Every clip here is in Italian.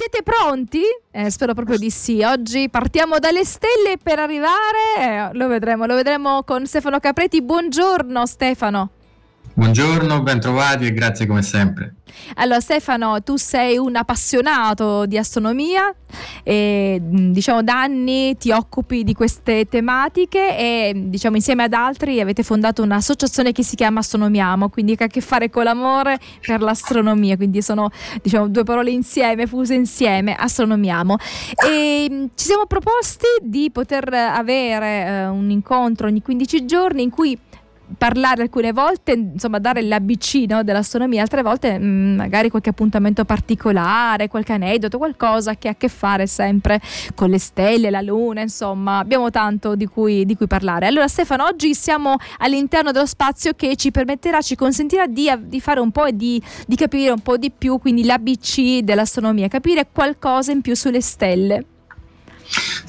siete pronti? Eh, spero proprio di sì. Oggi partiamo dalle stelle per arrivare, eh, lo vedremo, lo vedremo con Stefano Capreti. Buongiorno Stefano. Buongiorno, bentrovati e grazie come sempre. Allora Stefano, tu sei un appassionato di astronomia e diciamo da anni ti occupi di queste tematiche e diciamo insieme ad altri avete fondato un'associazione che si chiama Astronomiamo, quindi che ha a che fare con l'amore per l'astronomia, quindi sono diciamo due parole insieme, fuse insieme, astronomiamo. E ci siamo proposti di poter avere eh, un incontro ogni 15 giorni in cui parlare alcune volte, insomma dare l'ABC no, dell'astronomia, altre volte mh, mm, magari qualche appuntamento particolare, qualche aneddoto, qualcosa che ha a che fare sempre con le stelle, la luna, insomma abbiamo tanto di cui, di cui parlare. Allora Stefano, oggi siamo all'interno dello spazio che ci permetterà, ci consentirà di, di fare un po' e di, di capire un po' di più, quindi l'ABC dell'astronomia, capire qualcosa in più sulle stelle.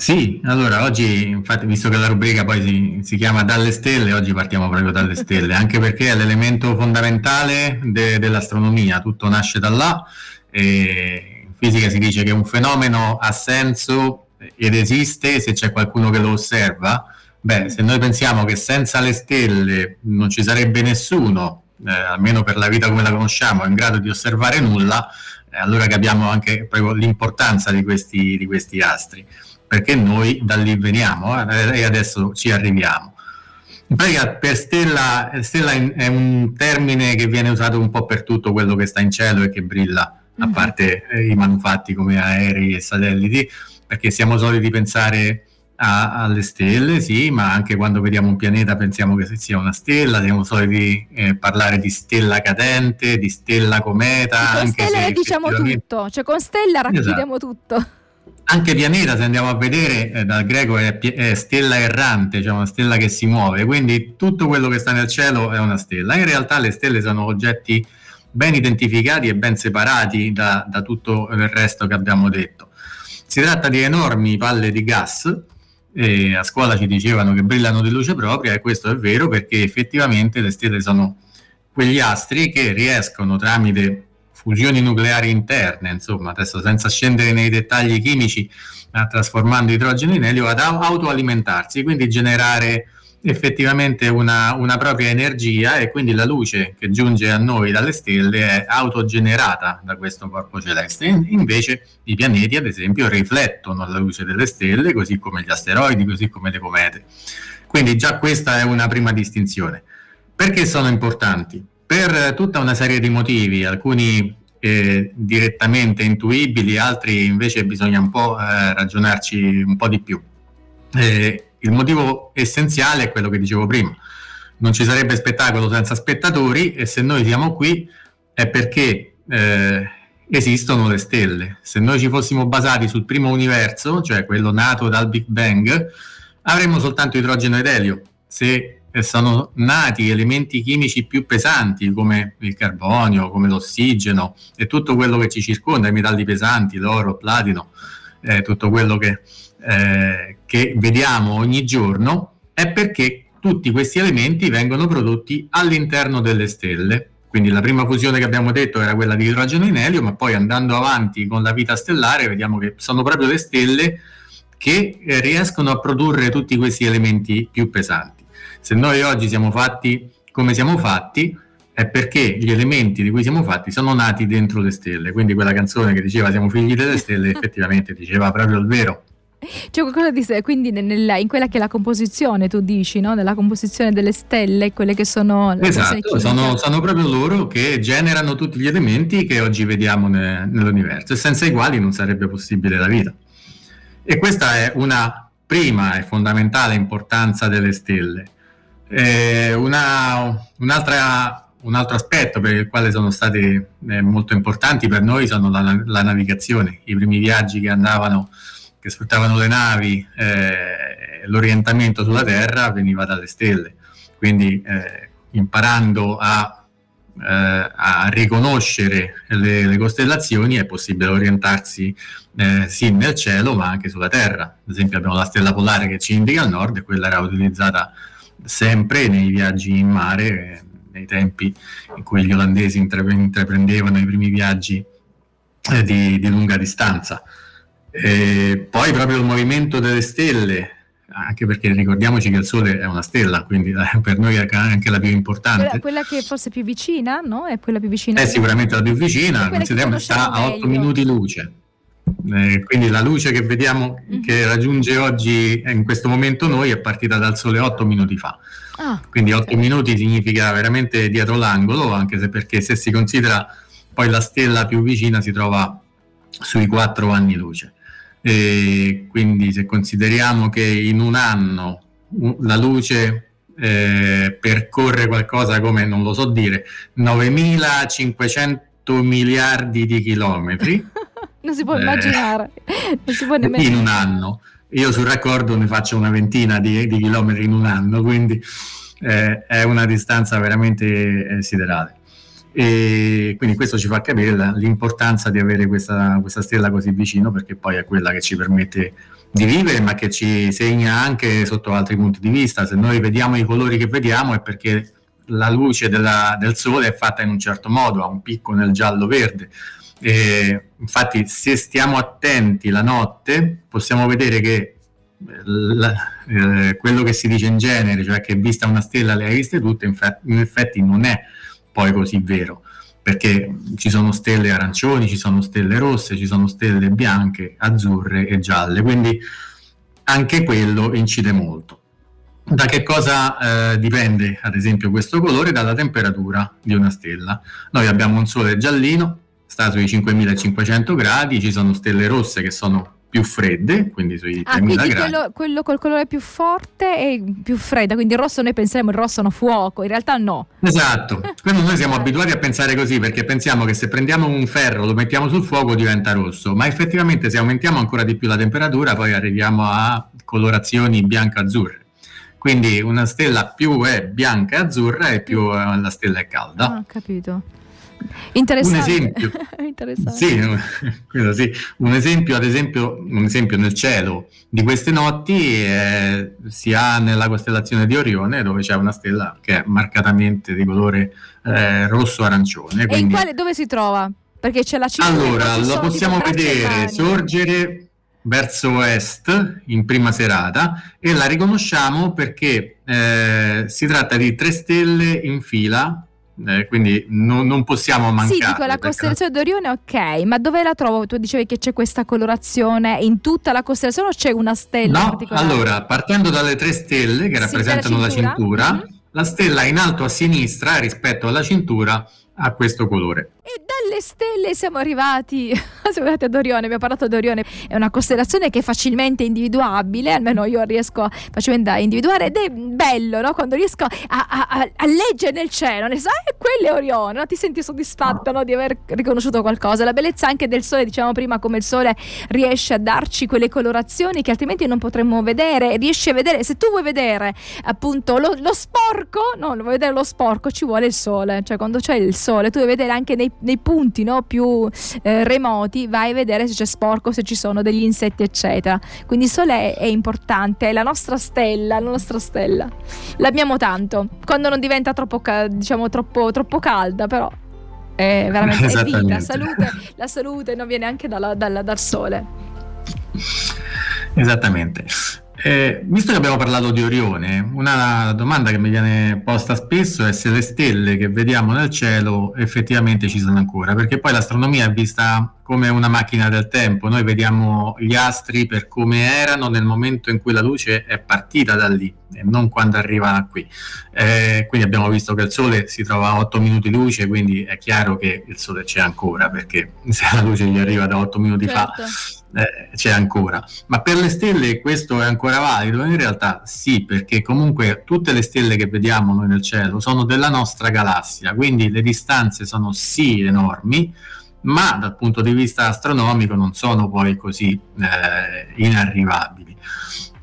Sì, allora oggi, infatti, visto che la rubrica poi si, si, chiama Dalle stelle, oggi partiamo proprio dalle stelle, anche perché è l'elemento fondamentale de, dell'astronomia, tutto nasce da là. E in fisica si dice che un fenomeno ha senso ed esiste se c'è qualcuno che lo osserva. Beh, se noi pensiamo che senza le stelle non ci sarebbe nessuno, eh, almeno per la vita come la conosciamo, in grado di osservare nulla, eh, allora capiamo anche proprio l'importanza di questi, di questi astri perché noi da lì veniamo eh, e adesso ci arriviamo. In pratica per stella, stella è un termine che viene usato un po' per tutto quello che sta in cielo e che brilla, a mhm. parte eh, i manufatti come aerei e satelliti, perché siamo soliti pensare a, alle stelle, sì, ma anche quando vediamo un pianeta pensiamo che sia una stella, siamo soliti eh, parlare di stella cadente, di stella cometa. Con anche stelle diciamo tutto, cioè con stella racchiudiamo esatto. tutto anche pianeta, se andiamo a vedere, eh, dal greco è, è, stella errante, cioè una stella che si muove, quindi tutto quello che sta nel cielo è una stella. In realtà le stelle sono oggetti ben identificati e ben separati da, da tutto il resto che abbiamo detto. Si tratta di enormi palle di gas, e a scuola ci dicevano che brillano di luce propria e questo è vero perché effettivamente le stelle sono quegli astri che riescono tramite fusioni nucleari interne, insomma, adesso senza scendere nei dettagli chimici, ma trasformando idrogeno in elio ad autoalimentarsi, quindi generare effettivamente una, una, propria energia e quindi la luce che giunge a noi dalle stelle è autogenerata da questo corpo celeste. Invece i pianeti, ad esempio, riflettono la luce delle stelle, così come gli asteroidi, così come le comete. Quindi già questa è una prima distinzione. Perché sono importanti? Per tutta una serie di motivi, alcuni eh, direttamente intuibili, altri invece bisogna un po' eh, ragionarci un po' di più. Eh, il motivo essenziale è quello che dicevo prima, non ci sarebbe spettacolo senza spettatori e se noi siamo qui è perché eh, esistono le stelle. Se noi ci fossimo basati sul primo universo, cioè quello nato dal Big Bang, avremmo soltanto idrogeno ed elio. Se sono nati elementi chimici più pesanti come il carbonio, come l'ossigeno e tutto quello che ci circonda, i metalli pesanti, l'oro, il platino, eh, tutto quello che, eh, che vediamo ogni giorno, è perché tutti questi elementi vengono prodotti all'interno delle stelle. Quindi la prima fusione che abbiamo detto era quella di idrogeno in elio, ma poi andando avanti con la vita stellare vediamo che sono proprio le stelle che eh, riescono a produrre tutti questi elementi più pesanti. Se noi oggi siamo fatti come siamo fatti, è perché gli elementi di cui siamo fatti sono nati dentro le stelle. Quindi quella canzone che diceva siamo figli delle stelle effettivamente diceva proprio il vero. C'è qualcosa di quindi nella, in quella che è la composizione, tu dici, no? nella composizione delle stelle, quelle che sono... Esatto, sono, sono, proprio loro che generano tutti gli elementi che oggi vediamo ne, nell'universo e senza i quali non sarebbe possibile la vita. E questa è una prima e fondamentale importanza delle stelle. Eh, una, un'altra, un altro aspetto per il quale sono stati eh, molto importanti per noi sono la, la, navigazione, i primi viaggi che andavano, che sfruttavano le navi, eh, l'orientamento sulla Terra veniva dalle stelle, quindi eh, imparando a, a riconoscere le, le, costellazioni è possibile orientarsi eh, sì nel cielo ma anche sulla Terra, ad esempio abbiamo la stella polare che ci indica il nord e quella era utilizzata sempre nei viaggi in mare, nei tempi in cui gli olandesi intraprendevano i primi viaggi eh, di, di, lunga distanza. E poi proprio il movimento delle stelle, anche perché ricordiamoci che il Sole è una stella, quindi eh, per noi è anche la più importante. Quella, quella che forse è più vicina, no? È quella più vicina. È sicuramente la più vicina, consideriamo che sta a 8 minuti luce. Eh, quindi la luce che vediamo mm-hmm. che raggiunge oggi in questo momento noi è partita dal sole 8 minuti fa. Ah, quindi 8 okay. minuti significa veramente dietro l'angolo, anche se perché se si considera poi la stella più vicina si trova sui 4 anni luce. E quindi se consideriamo che in un anno la luce eh, percorre qualcosa come, non lo so dire, 9500 miliardi di chilometri. non si può eh, immaginare, non si può nemmeno... In un anno. Io sul raccordo ne faccio una ventina di, di chilometri in un anno, quindi eh, è una distanza veramente eh, siderale. E quindi questo ci fa capire la, l'importanza di avere questa, questa, stella così vicino perché poi è quella che ci permette di vivere ma che ci segna anche sotto altri punti di vista. Se noi vediamo i colori che vediamo è perché la luce della, del sole è fatta in un certo modo ha un picco nel giallo verde. Infatti se stiamo attenti la notte possiamo vedere che la, eh, quello che si dice in genere cioè che vista una stella le hai viste tutte in effetti non è poi così vero, perché ci sono stelle arancioni, ci sono stelle rosse, ci sono stelle bianche, azzurre e gialle, quindi anche quello incide molto. Da che cosa eh, dipende, ad esempio, questo colore? Dalla temperatura di una stella. Noi abbiamo un Sole giallino, sta sui 5500 gradi, ci sono stelle rosse che sono più fredde, quindi sui ah, 3000 gradi. Quello, quello col colore più forte e più fredda, quindi il rosso noi pensiamo il rosso è un fuoco, in realtà no. Esatto, quindi noi siamo abituati a pensare così perché pensiamo che se prendiamo un ferro, lo mettiamo sul fuoco diventa rosso, ma effettivamente se aumentiamo ancora di più la temperatura poi arriviamo a colorazioni bianco-azzurre. Quindi una stella più è bianca e azzurra e più la stella è calda. Ah, capito. Interessante. Un esempio, Interessante. Sì, sì, un esempio, ad esempio, un esempio nel cielo di queste notti eh, si ha nella costellazione di Orione dove c'è una stella che è marcatamente di colore eh, rosso-arancione. Quindi... E in quale, dove si trova? Perché c'è la città. Allora, lo possiamo vedere sorgere verso est in prima serata e la riconosciamo perché eh, si tratta di tre stelle in fila eh, quindi no, non possiamo mancare. Sì, dico la costellazione d'Orione, ok, ma dove la trovo? Tu dicevi che c'è questa colorazione in tutta la costellazione o c'è una stella? No, allora, partendo dalle tre stelle che sì, rappresentano la cintura, la, cintura mm-hmm. la stella in alto a sinistra rispetto alla cintura ha questo colore. E dalle stelle siamo arrivati, siamo arrivati ad Orione, abbiamo parlato di Orione, è una costellazione che è facilmente individuabile, almeno io riesco facilmente a individuare ed è bello no? quando riesco a, a, a, leggere nel cielo, ne sai, eh, quello è Orione, no? ti senti soddisfatto no? di aver riconosciuto qualcosa, la bellezza anche del sole, diciamo prima come il sole riesce a darci quelle colorazioni che altrimenti non potremmo vedere, riesce a vedere, se tu vuoi vedere appunto lo, lo sporco, no, vuoi vedere lo sporco ci vuole il sole, cioè quando c'è il sole tu devi vedere anche nei, nei punti punti no, più eh, remoti vai a vedere se c'è sporco, se ci sono degli insetti eccetera. Quindi il sole è, è importante, è la nostra stella, la nostra stella. L'abbiamo tanto, quando non diventa troppo, diciamo, troppo, troppo calda però è veramente è vita, salute, la salute non viene anche dalla, dalla, dal sole. Esattamente. Eh, visto che abbiamo parlato di Orione, una domanda che mi viene posta spesso è se le stelle che vediamo nel cielo effettivamente ci sono ancora, perché poi l'astronomia è vista come una macchina del tempo, noi vediamo gli astri per come erano nel momento in cui la luce è partita da lì e non quando arriva qui. Eh, quindi abbiamo visto che il Sole si trova a 8 minuti luce, quindi è chiaro che il Sole c'è ancora, perché se la luce gli arriva da 8 minuti certo. fa eh, c'è ancora. Ma per le stelle questo è ancora valido? In realtà sì, perché comunque tutte le stelle che vediamo noi nel cielo sono della nostra galassia, quindi le distanze sono sì enormi, ma dal punto di vista astronomico non sono poi così eh, inarrivabili.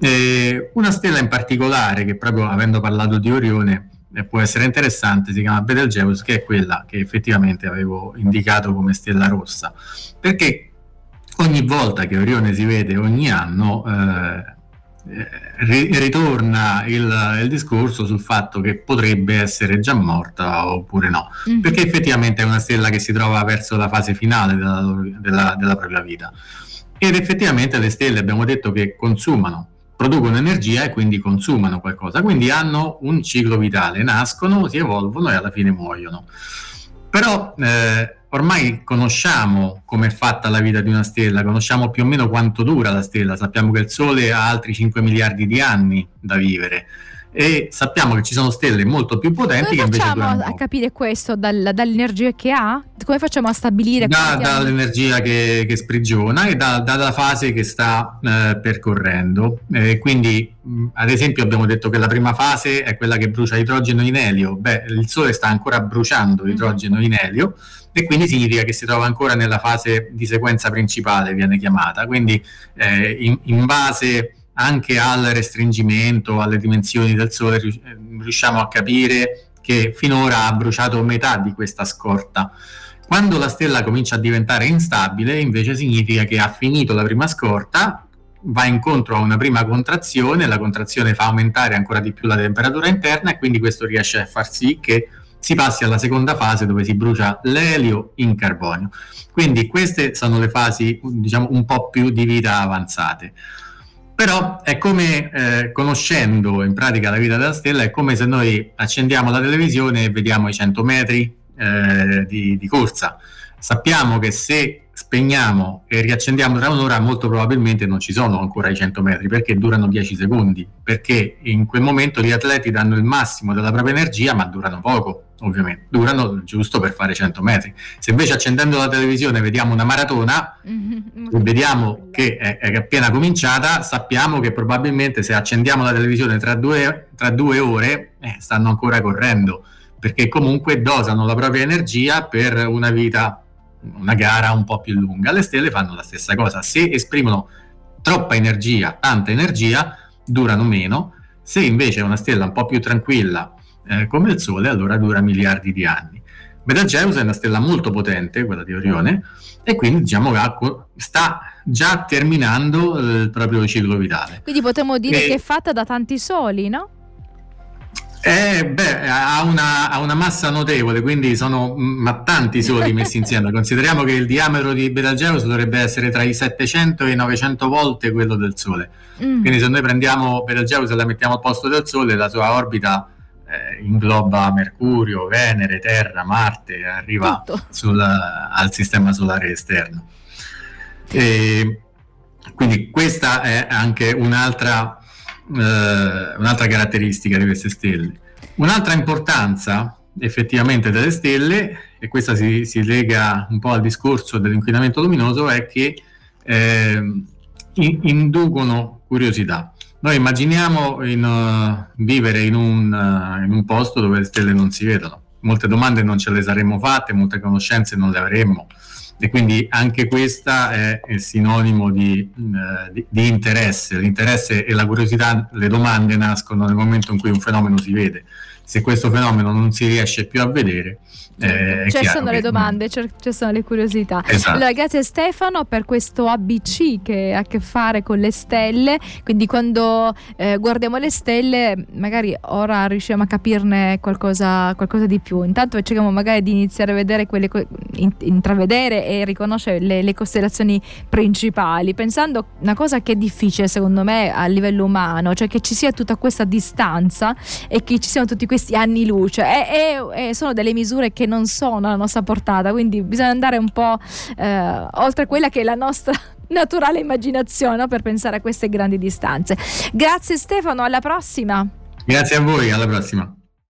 Eh, una stella in particolare, che proprio avendo parlato di Orione, eh, può essere interessante, si chiama Betelgeuse, che è quella che effettivamente avevo indicato come stella rossa, perché ogni volta che Orione si vede ogni anno eh, ritorna il, il, discorso sul fatto che potrebbe essere già morta oppure no, mm-hmm. perché effettivamente è una stella che si trova verso la fase finale della, della, della propria vita. Ed effettivamente le stelle abbiamo detto che consumano producono energia e quindi consumano qualcosa, quindi hanno un ciclo vitale, nascono, si evolvono e alla fine muoiono. Però eh, ormai conosciamo come è fatta la vita di una stella, conosciamo più o meno quanto dura la stella, sappiamo che il Sole ha altri 5 miliardi di anni da vivere e sappiamo che ci sono stelle molto più potenti Come che invece a capire questo dal, dall'energia che ha? Come facciamo a stabilire? Da, dall'energia che, che, sprigiona e da, dalla fase che sta eh, percorrendo. Eh, quindi, mh, ad esempio, abbiamo detto che la prima fase è quella che brucia idrogeno in elio. Beh, il Sole sta ancora bruciando mm-hmm. idrogeno in elio e quindi significa che si trova ancora nella fase di sequenza principale, viene chiamata. Quindi, eh, in, in base anche al restringimento, alle dimensioni del Sole, eh, riusciamo a capire che finora ha bruciato metà di questa scorta. Quando la stella comincia a diventare instabile, invece significa che ha finito la prima scorta, va incontro a una prima contrazione, la contrazione fa aumentare ancora di più la temperatura interna e quindi questo riesce a far sì che si passi alla seconda fase dove si brucia l'elio in carbonio. Quindi queste sono le fasi diciamo un po' più di vita avanzate. Però è come, eh, conoscendo in pratica la vita della stella, è come se noi accendiamo la televisione e vediamo i 100 metri eh, di, di corsa. Sappiamo che se spegniamo e riaccendiamo tra un'ora, molto probabilmente non ci sono ancora i 100 metri perché durano 10 secondi. Perché in quel momento gli atleti danno il massimo della propria energia, ma durano poco ovviamente, durano giusto per fare 100 metri. Se invece accendendo la televisione vediamo una maratona mm-hmm. e vediamo che è, è, appena cominciata, sappiamo che probabilmente se accendiamo la televisione tra due, tra due ore eh, stanno ancora correndo, perché comunque dosano la propria energia per una vita, una gara un po' più lunga. Le stelle fanno la stessa cosa, se esprimono troppa energia, tanta energia, durano meno, se invece è una stella un po' più tranquilla, eh, come il Sole, allora dura miliardi di anni. Betelgeuse è una stella molto potente, quella di Orione, e quindi diciamo che sta già terminando il proprio ciclo vitale. Quindi potremmo dire e... che è fatta da tanti soli, no? Eh, beh, ha una, ha una, massa notevole, quindi sono ma tanti soli messi insieme. Consideriamo che il diametro di Betelgeuse dovrebbe essere tra i 700 e i 900 volte quello del Sole. Mm. Quindi se noi prendiamo Betelgeuse e la mettiamo al posto del Sole, la sua orbita eh, ingloba Mercurio, Venere, Terra, Marte, arriva sul, al sistema solare esterno. E quindi questa è anche un'altra, eh, un'altra caratteristica di queste stelle. Un'altra importanza effettivamente delle stelle, e questa si, si lega un po' al discorso dell'inquinamento luminoso, è che eh, inducono curiosità. Noi immaginiamo in, uh, vivere in un, uh, in un, posto dove le stelle non si vedono. Molte domande non ce le saremmo fatte, molte conoscenze non le avremmo e quindi anche questa è, è sinonimo di, uh, di, di, interesse. L'interesse e la curiosità, le domande nascono nel momento in cui un fenomeno si vede. Se questo fenomeno non si riesce più a vedere, eh, ci sono le domande, ci sono le curiosità. Esatto. Allora, grazie Stefano per questo ABC che ha a che fare con le stelle. Quindi, quando eh, guardiamo le stelle, magari ora riusciamo a capirne qualcosa, qualcosa di più. Intanto cerchiamo magari di iniziare a vedere quelle, intravedere e riconoscere le, le costellazioni principali, pensando una cosa che è difficile secondo me a livello umano, cioè che ci sia tutta questa distanza e che ci siano tutti questi anni luce. E, e, e sono delle misure che non sono alla nostra portata, quindi bisogna andare un po' eh, oltre quella che è la nostra naturale immaginazione no? per pensare a queste grandi distanze. Grazie Stefano, alla prossima. Grazie a voi, alla prossima.